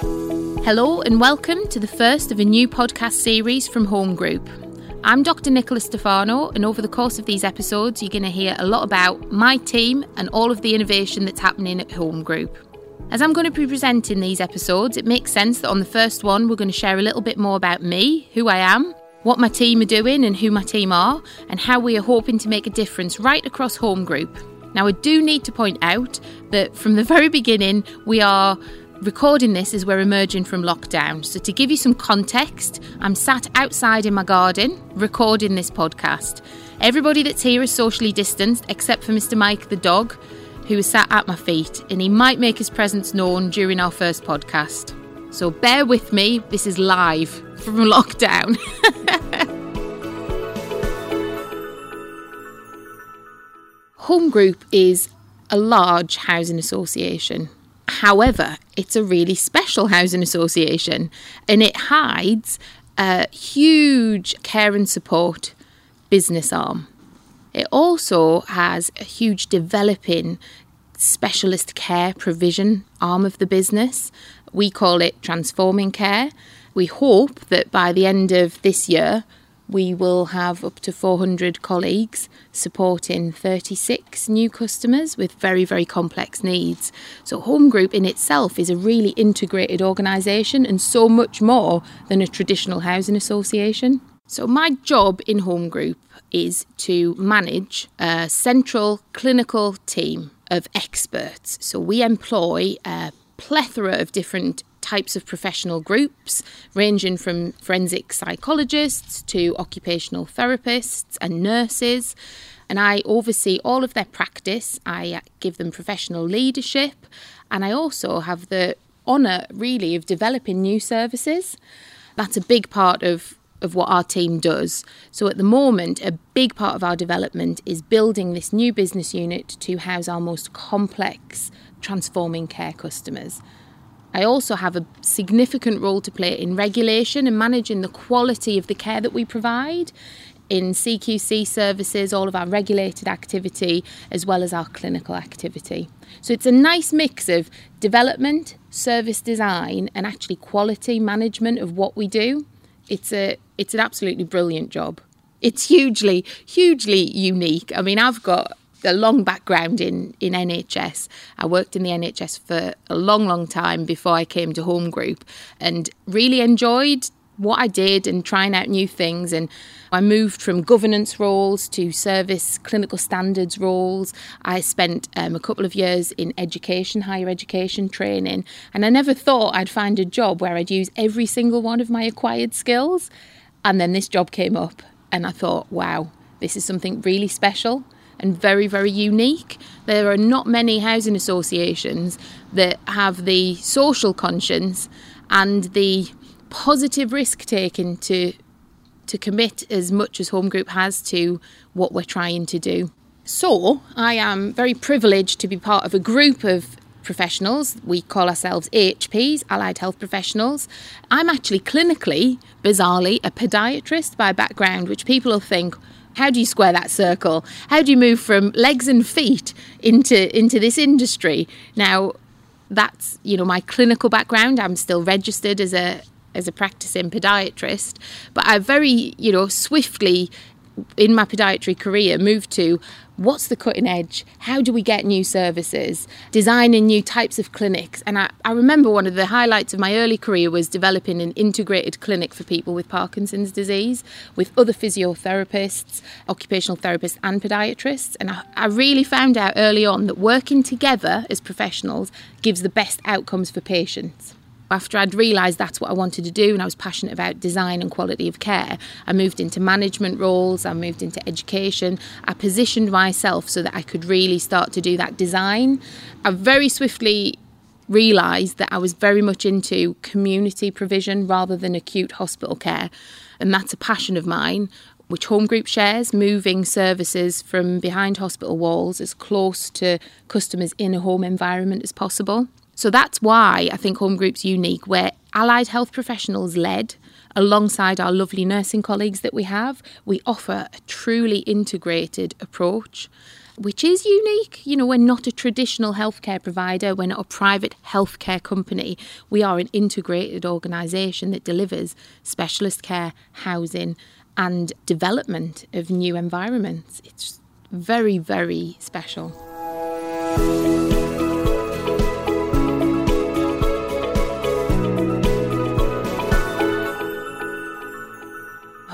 Hello, and welcome to the first of a new podcast series from Home Group. I'm Dr. Nichola Stefanou, and over the course of these episodes, you're going to hear a lot about my team and all of the innovation that's happening at Home Group. As I'm going to be presenting these episodes, it makes sense that on the first one, we're going to share a little bit more about me, who I am, what my team are doing, and who my team are, and how we are hoping to make a difference right across Home Group. Now, I do need to point out that from the very beginning, we are recording this as we're emerging from lockdown. So, to give you some context, I'm sat outside in my garden recording this podcast. Everybody that's here is socially distanced except for Mr. Mike the dog, who is sat at my feet, and he might make his presence known during our first podcast. So, bear with me, this is live from lockdown. Home Group is a large housing association. However, it's a really special housing association and it hides a huge care and support business arm. It also has a huge developing specialist care provision arm of the business. We call it Transforming Care. We hope that by the end of this year, we will have up to 400 colleagues supporting 36 new customers with very, very complex needs. So, Home Group in itself is a really integrated organisation and so much more than a traditional housing association. So, my job in Home Group is to manage a central clinical team of experts. So, we employ a plethora of different types of professional groups, ranging from forensic psychologists to occupational therapists and nurses. And I oversee all of their practice. I uh, give them professional leadership. And I also have the honour, really, of developing new services. That's a big part of of what our team does. So at the moment, a big part of our development is building this new business unit to house our most complex transforming care customers. I also have a significant role to play in regulation and managing the quality of the care that we provide in CQC services, all of our regulated activity, as well as our clinical activity. So it's a nice mix of development, service design, and actually quality management of what we do. It's a it's an absolutely brilliant job. It's hugely, hugely unique. I mean, I've got a long background in, in NHS. I worked in the NHS for a long, long time before I came to Home Group and really enjoyed what I did and trying out new things. And I moved from governance roles to service clinical standards roles. I spent um, a couple of years in education, higher education training, and I never thought I'd find a job where I'd use every single one of my acquired skills. And then this job came up, and I thought, wow, this is something really special and very, very unique. There are not many housing associations that have the social conscience and the positive risk taking to to commit as much as Home Group has to what we're trying to do. So, I am very privileged to be part of a group of professionals. We call ourselves AHPs, Allied Health Professionals. I'm actually clinically, bizarrely, a podiatrist by background, which people will think, how do you square that circle? How do you move from legs and feet into into this industry? Now, that's you know my clinical background. I'm still registered as a as a practicing podiatrist, but I very you know swiftly in my podiatry career moved to what's the cutting edge? How do we get new services? Designing new types of clinics. And I, I remember one of the highlights of my early career was developing an integrated clinic for people with Parkinson's disease with other physiotherapists, occupational therapists, and podiatrists. And I, I really found out early on that working together as professionals gives the best outcomes for patients after I'd realised that's what I wanted to do and I was passionate about design and quality of care, I moved into management roles, I moved into education. I positioned myself so that I could really start to do that design. I very swiftly realised that I was very much into community provision rather than acute hospital care. And that's a passion of mine, which Home Group shares, moving services from behind hospital walls as close to customers in a home environment as possible. So that's why I think Home Group's unique. We're allied health professionals led alongside our lovely nursing colleagues that we have. We offer a truly integrated approach. which is unique. You know, we're not a traditional healthcare provider, we're not a private healthcare company. We are an integrated organisation that delivers specialist care, housing, and development of new environments. It's very, very special.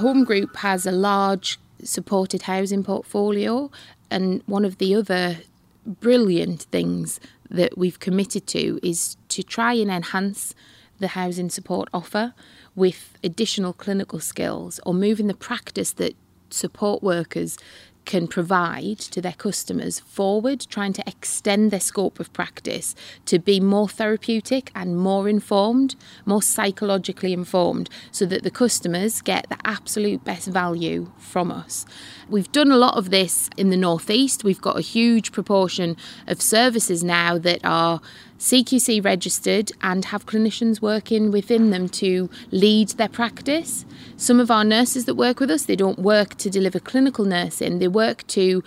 Home Group has a large supported housing portfolio, and one of the other brilliant things that we've committed to is to try and enhance the housing support offer with additional clinical skills or moving the practice that support workers can provide to their customers forward, trying to extend their scope of practice to be more therapeutic and more informed, more psychologically informed, so that the customers get the absolute best value from us. We've done a lot of this in the Northeast. We've got a huge proportion of services now that are CQC registered and have clinicians working within them to lead their practice. Some of our nurses that work with us, they don't work to deliver clinical nursing, they work to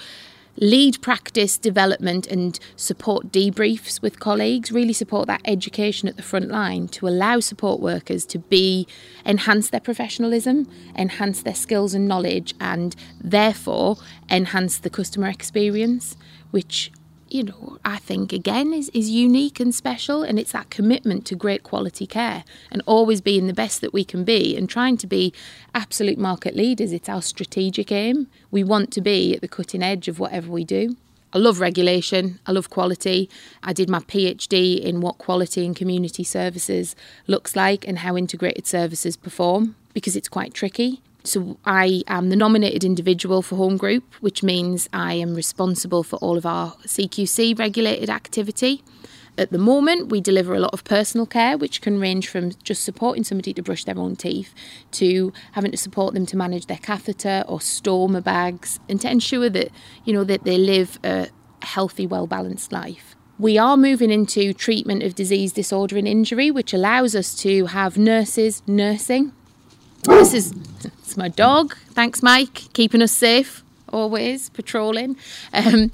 lead practice development and support debriefs with colleagues, really support that education at the front line to allow support workers to be enhance their professionalism, enhance their skills and knowledge and therefore enhance the customer experience, which you know, I think again is, is unique and special. And it's that commitment to great quality care and always being the best that we can be and trying to be absolute market leaders. It's our strategic aim. We want to be at the cutting edge of whatever we do. I love regulation, I love quality. I did my PhD in what quality and community services looks like and how integrated services perform because it's quite tricky. So I am the nominated individual for Home Group, which means I am responsible for all of our CQC regulated activity. At the moment, we deliver a lot of personal care, which can range from just supporting somebody to brush their own teeth to having to support them to manage their catheter or stoma bags and to ensure that, you know, that they live a healthy, well balanced life. We are moving into treatment of disease, disorder, and injury, which allows us to have nurses nursing this is it's my dog. Thanks, Mike, keeping us safe always, patrolling. Um,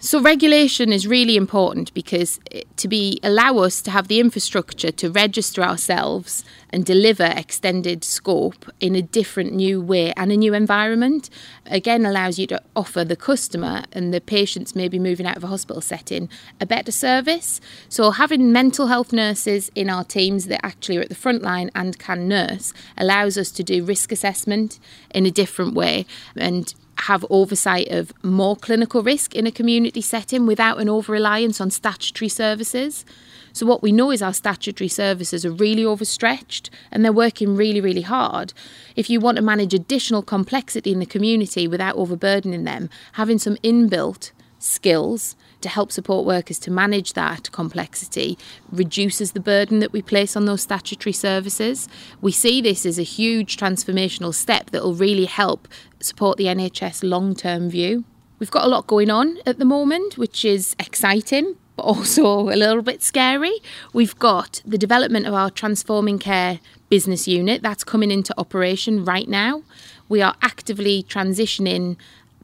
so regulation is really important because eh, to be allow us to have the infrastructure to register ourselves and deliver extended scope in a different new way and a new environment again allows you to offer the customer and the patients maybe moving out of a hospital setting a better service. So having mental health nurses in our teams that actually are at the front line and can nurse allows us to do risk assessment in a different way and have oversight of more clinical risk in a community setting without an over reliance on statutory services. So, what we know is our statutory services are really overstretched and they're working really, really hard. If you want to manage additional complexity in the community without overburdening them, having some inbuilt skills to help support workers to manage that complexity reduces the burden that we place on those statutory services. We see this as a huge transformational step that will really help support the NHS long term view. We've got a lot going on at the moment, which is exciting, but also a little bit scary. We've got the development of our Transforming Care business unit that's coming into operation right now. We are actively transitioning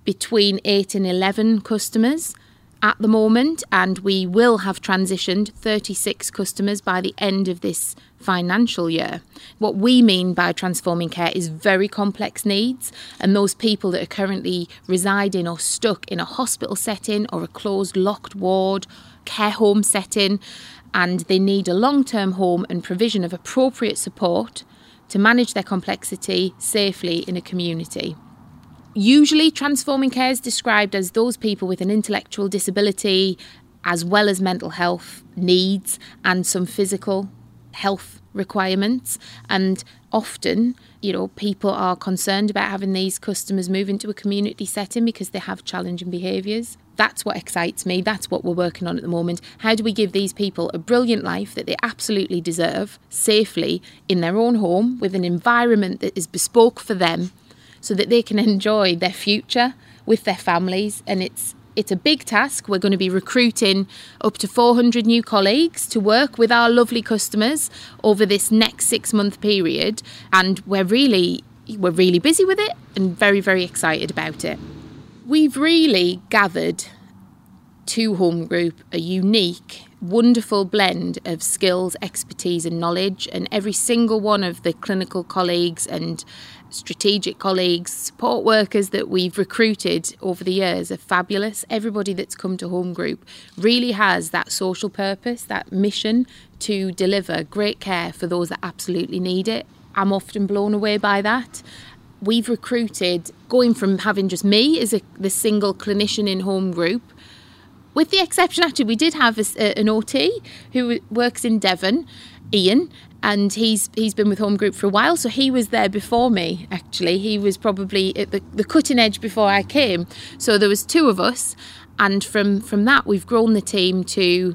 between 8 and 11 customers at the moment, and we will have transitioned 36 customers by the end of this financial year. What we mean by transforming care is very complex needs, and those people that are currently residing or stuck in a hospital setting or a closed, locked ward, care home setting, and they need a long term home and provision of appropriate support to manage their complexity safely in a community. Usually, transforming care is described as those people with an intellectual disability, as well as mental health needs and some physical health requirements. And often, you know, people are concerned about having these customers move into a community setting because they have challenging behaviours. That's what excites me. That's what we're working on at the moment. How do we give these people a brilliant life that they absolutely deserve safely in their own home with an environment that is bespoke for them so that they can enjoy their future with their families. And it's it's a big task. We're going to be recruiting up to 400 new colleagues to work with our lovely customers over this next six month period, and we're really we're really busy with it and very very excited about it. We've really gathered to Home Group a unique, wonderful blend of skills, expertise, and knowledge. And every single one of the clinical colleagues and strategic colleagues, support workers that we've recruited over the years are fabulous. Everybody that's come to Home Group really has that social purpose, that mission to deliver great care for those that absolutely need it. I'm often blown away by that. We've recruited, going from having just me as a, the single clinician in Home Group, with the exception, actually, we did have a, an OT who works in Devon, Ian, and he's he's been with Home Group for a while, so he was there before me. Actually, he was probably at the, the cutting edge before I came. So there was two of us, and from from that we've grown the team to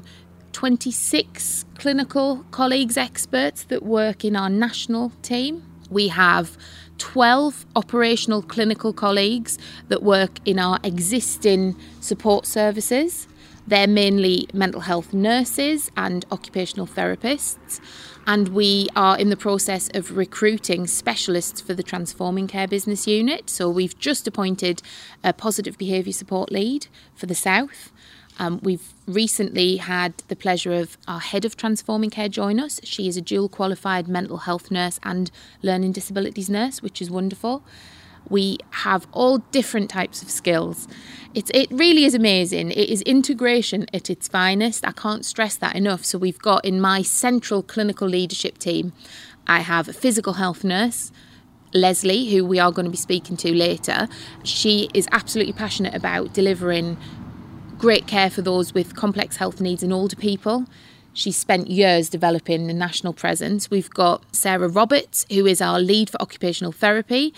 26 clinical colleagues experts that work in our national team. We have 12 operational clinical colleagues that work in our existing support services. They're mainly mental health nurses and occupational therapists. And we are in the process of recruiting specialists for the Transforming Care business unit. So we've just appointed a positive behaviour support lead for the South. Um, we've recently had the pleasure of our head of Transforming Care join us. She is a dual qualified mental health nurse and learning disabilities nurse, which is wonderful. We have all different types of skills. It's, it really is amazing. It is integration at its finest. I can't stress that enough. So, we've got in my central clinical leadership team, I have a physical health nurse, Leslie, who we are going to be speaking to later. She is absolutely passionate about delivering great care for those with complex health needs and older people. She's spent years developing the national presence. We've got Sarah Roberts, who is our lead for occupational therapy.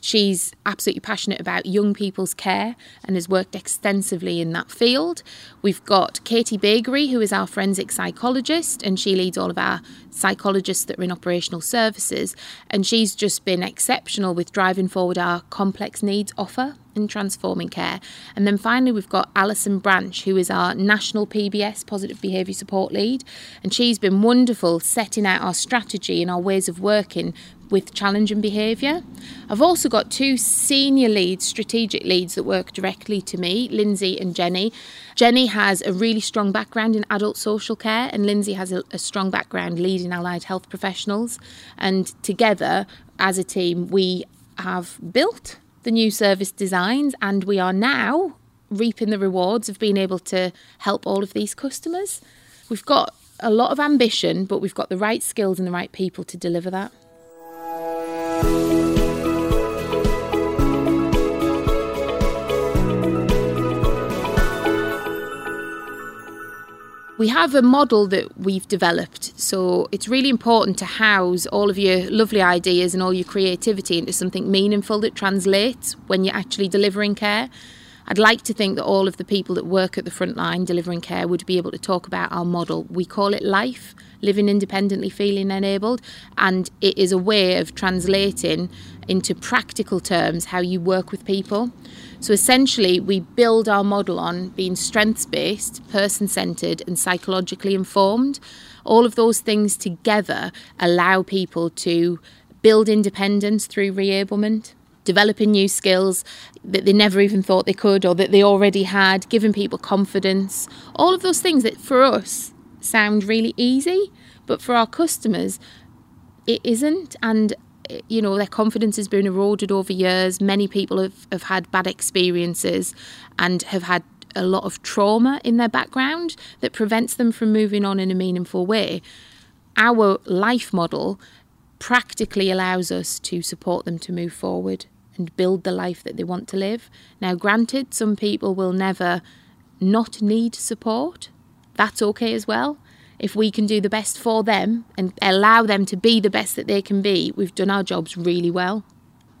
She's absolutely passionate about young people's care and has worked extensively in that field. We've got Katie Bagery, who is our forensic psychologist, and she leads all of our psychologists that are in operational services. And she's just been exceptional with driving forward our complex needs offer in transforming care. And then finally, we've got Alison Branch, who is our national PBS positive behaviour support lead, and she's been wonderful setting out our strategy and our ways of working with challenging behaviour. I've also got two senior leads, strategic leads that work directly to me, Lindsay and Jenny. Jenny has a really strong background in adult social care, and Lindsay has a, a strong background leading allied health professionals. And together, as a team, we have built the new service designs, and we are now reaping the rewards of being able to help all of these customers. We've got a lot of ambition, but we've got the right skills and the right people to deliver that. We have a model that we've developed, so it's really important to house all of your lovely ideas and all your creativity into something meaningful that translates when you're actually delivering care. I'd like to think that all of the people that work at the front line delivering care would be able to talk about our model. We call it life, living independently, feeling enabled, and it is a way of translating into practical terms how you work with people. So essentially, we build our model on being strengths based, person centered, and psychologically informed. All of those things together allow people to build independence through reablement, developing new skills that they never even thought they could or that they already had, giving people confidence. All of those things that for us sound really easy, but for our customers, it isn't. And you know their confidence has been eroded over years. Many people have, have had bad experiences and have had a lot of trauma in their background that prevents them from moving on in a meaningful way. Our life model practically allows us to support them to move forward and build the life that they want to live. Now granted some people will never not need support that's okay as well if we can do the best for them and allow them to be the best that they can be, we've done our jobs really well.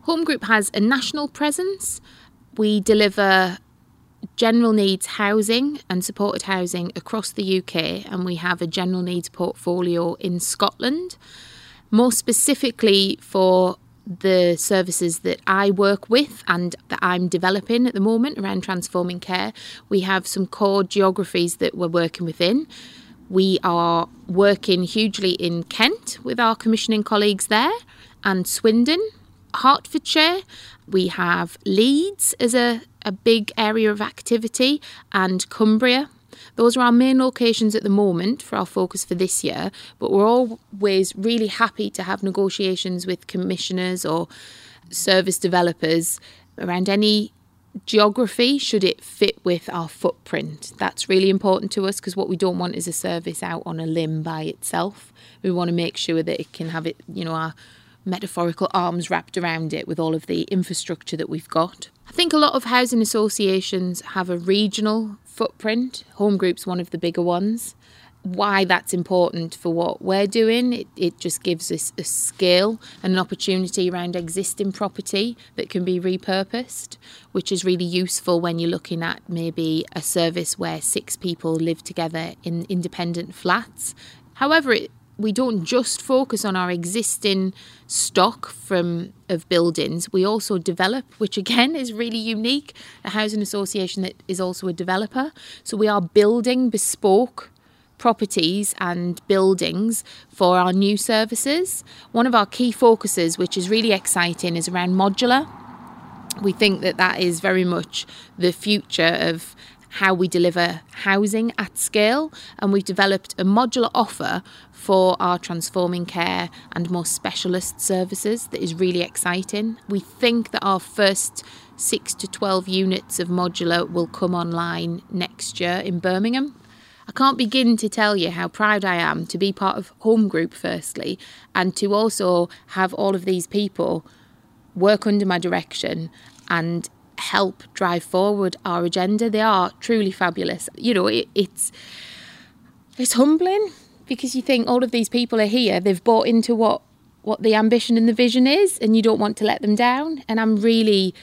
Home Group has a national presence. We deliver general needs housing and supported housing across the UK, and we have a general needs portfolio in Scotland. More specifically for the services that I work with and that I'm developing at the moment around transforming care, we have some core geographies that we're working within. We are working hugely in Kent with our commissioning colleagues there and Swindon, Hertfordshire. We have Leeds as a, a big area of activity, and Cumbria. Those are our main locations at the moment for our focus for this year, but we're always really happy to have negotiations with commissioners or service developers around any geography should it fit with our footprint. That's really important to us because what we don't want is a service out on a limb by itself. We want to make sure that it can have it you know our metaphorical arms wrapped around it with all of the infrastructure that we've got. I think a lot of housing associations have a regional footprint home group's one of the bigger ones why that's important for what we're doing. It, it just gives us a scale and an opportunity around existing property that can be repurposed, which is really useful when you're looking at maybe a service where six people live together in independent flats. However, it, we don't just focus on our existing stock from of buildings we also develop which again is really unique a housing association that is also a developer so we are building bespoke properties and buildings for our new services. One of our key focuses, which is really exciting, is around modular. We think that that is very much the future of how we deliver housing at scale, and we've developed a modular offer for our transforming care and more specialist services that is really exciting. We think that our first 6 to 12 units of modular will come online next year in Birmingham I can't begin to tell you how proud I am to be part of Home Group, firstly, and to also have all of these people work under my direction and help drive forward our agenda. They are truly fabulous. You know, it, it's it's humbling because you think all of these people are here. They've bought into what what the ambition and the vision is, and you don't want to let them down. And I'm really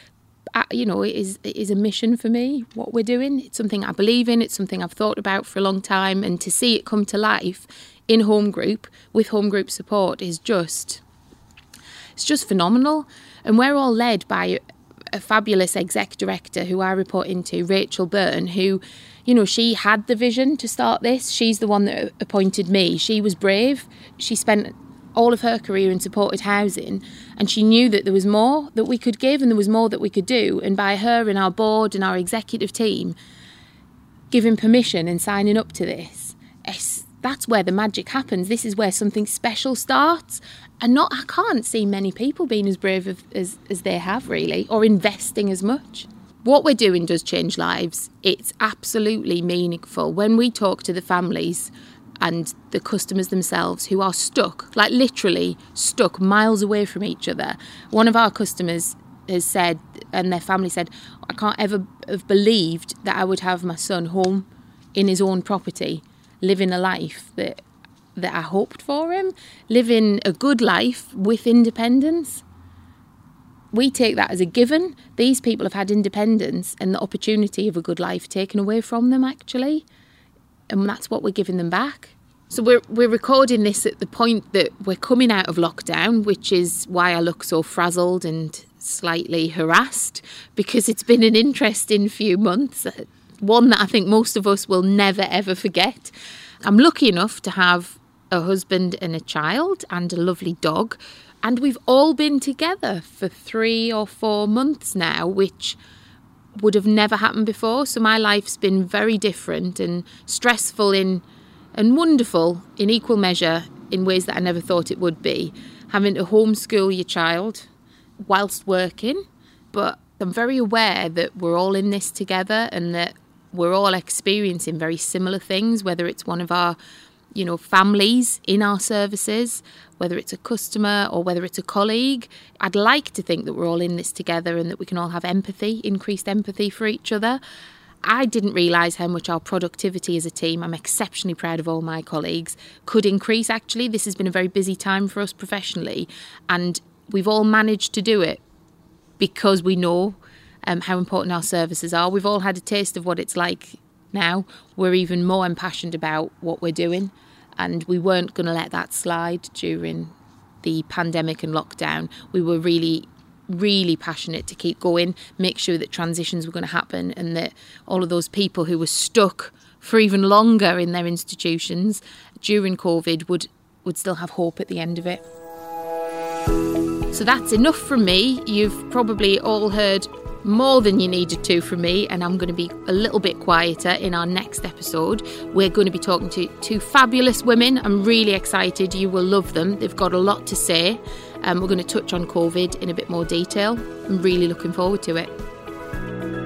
uh, you know, it is, it is a mission for me, what we're doing. It's something I believe in, it's something I've thought about for a long time. And to see it come to life in home group with home group support is just, it's just phenomenal. And we're all led by a fabulous exec director who I report into, Rachel Byrne, who, you know, she had the vision to start this. She's the one that appointed me. She was brave. She spent all of her career in supported housing and she knew that there was more that we could give and there was more that we could do and by her and our board and our executive team giving permission and signing up to this that's where the magic happens. This is where something special starts. And not I can't see many people being as brave as, as they have really or investing as much. What we're doing does change lives. It's absolutely meaningful. When we talk to the families and the customers themselves who are stuck, like literally stuck miles away from each other. One of our customers has said, and their family said, I can't ever have believed that I would have my son home in his own property, living a life that that I hoped for him, living a good life with independence. We take that as a given. These people have had independence and the opportunity of a good life taken away from them, actually and that's what we're giving them back. So we're we're recording this at the point that we're coming out of lockdown, which is why I look so frazzled and slightly harassed because it's been an interesting few months, one that I think most of us will never ever forget. I'm lucky enough to have a husband and a child and a lovely dog, and we've all been together for 3 or 4 months now, which would have never happened before. So my life's been very different and stressful in and wonderful in equal measure in ways that I never thought it would be. Having to homeschool your child whilst working, but I'm very aware that we're all in this together and that we're all experiencing very similar things, whether it's one of our you know, families in our services, whether it's a customer or whether it's a colleague. I'd like to think that we're all in this together and that we can all have empathy, increased empathy for each other. I didn't realise how much our productivity as a team, I'm exceptionally proud of all my colleagues, could increase actually. This has been a very busy time for us professionally, and we've all managed to do it because we know um, how important our services are. We've all had a taste of what it's like now. We're even more impassioned about what we're doing and we weren't going to let that slide during the pandemic and lockdown. We were really really passionate to keep going, make sure that transitions were going to happen and that all of those people who were stuck for even longer in their institutions during COVID would would still have hope at the end of it. So that's enough from me. You've probably all heard more than you needed to from me, and I'm going to be a little bit quieter in our next episode. We're going to be talking to two fabulous women. I'm really excited. You will love them. They've got a lot to say. Um, we're going to touch on COVID in a bit more detail. I'm really looking forward to it.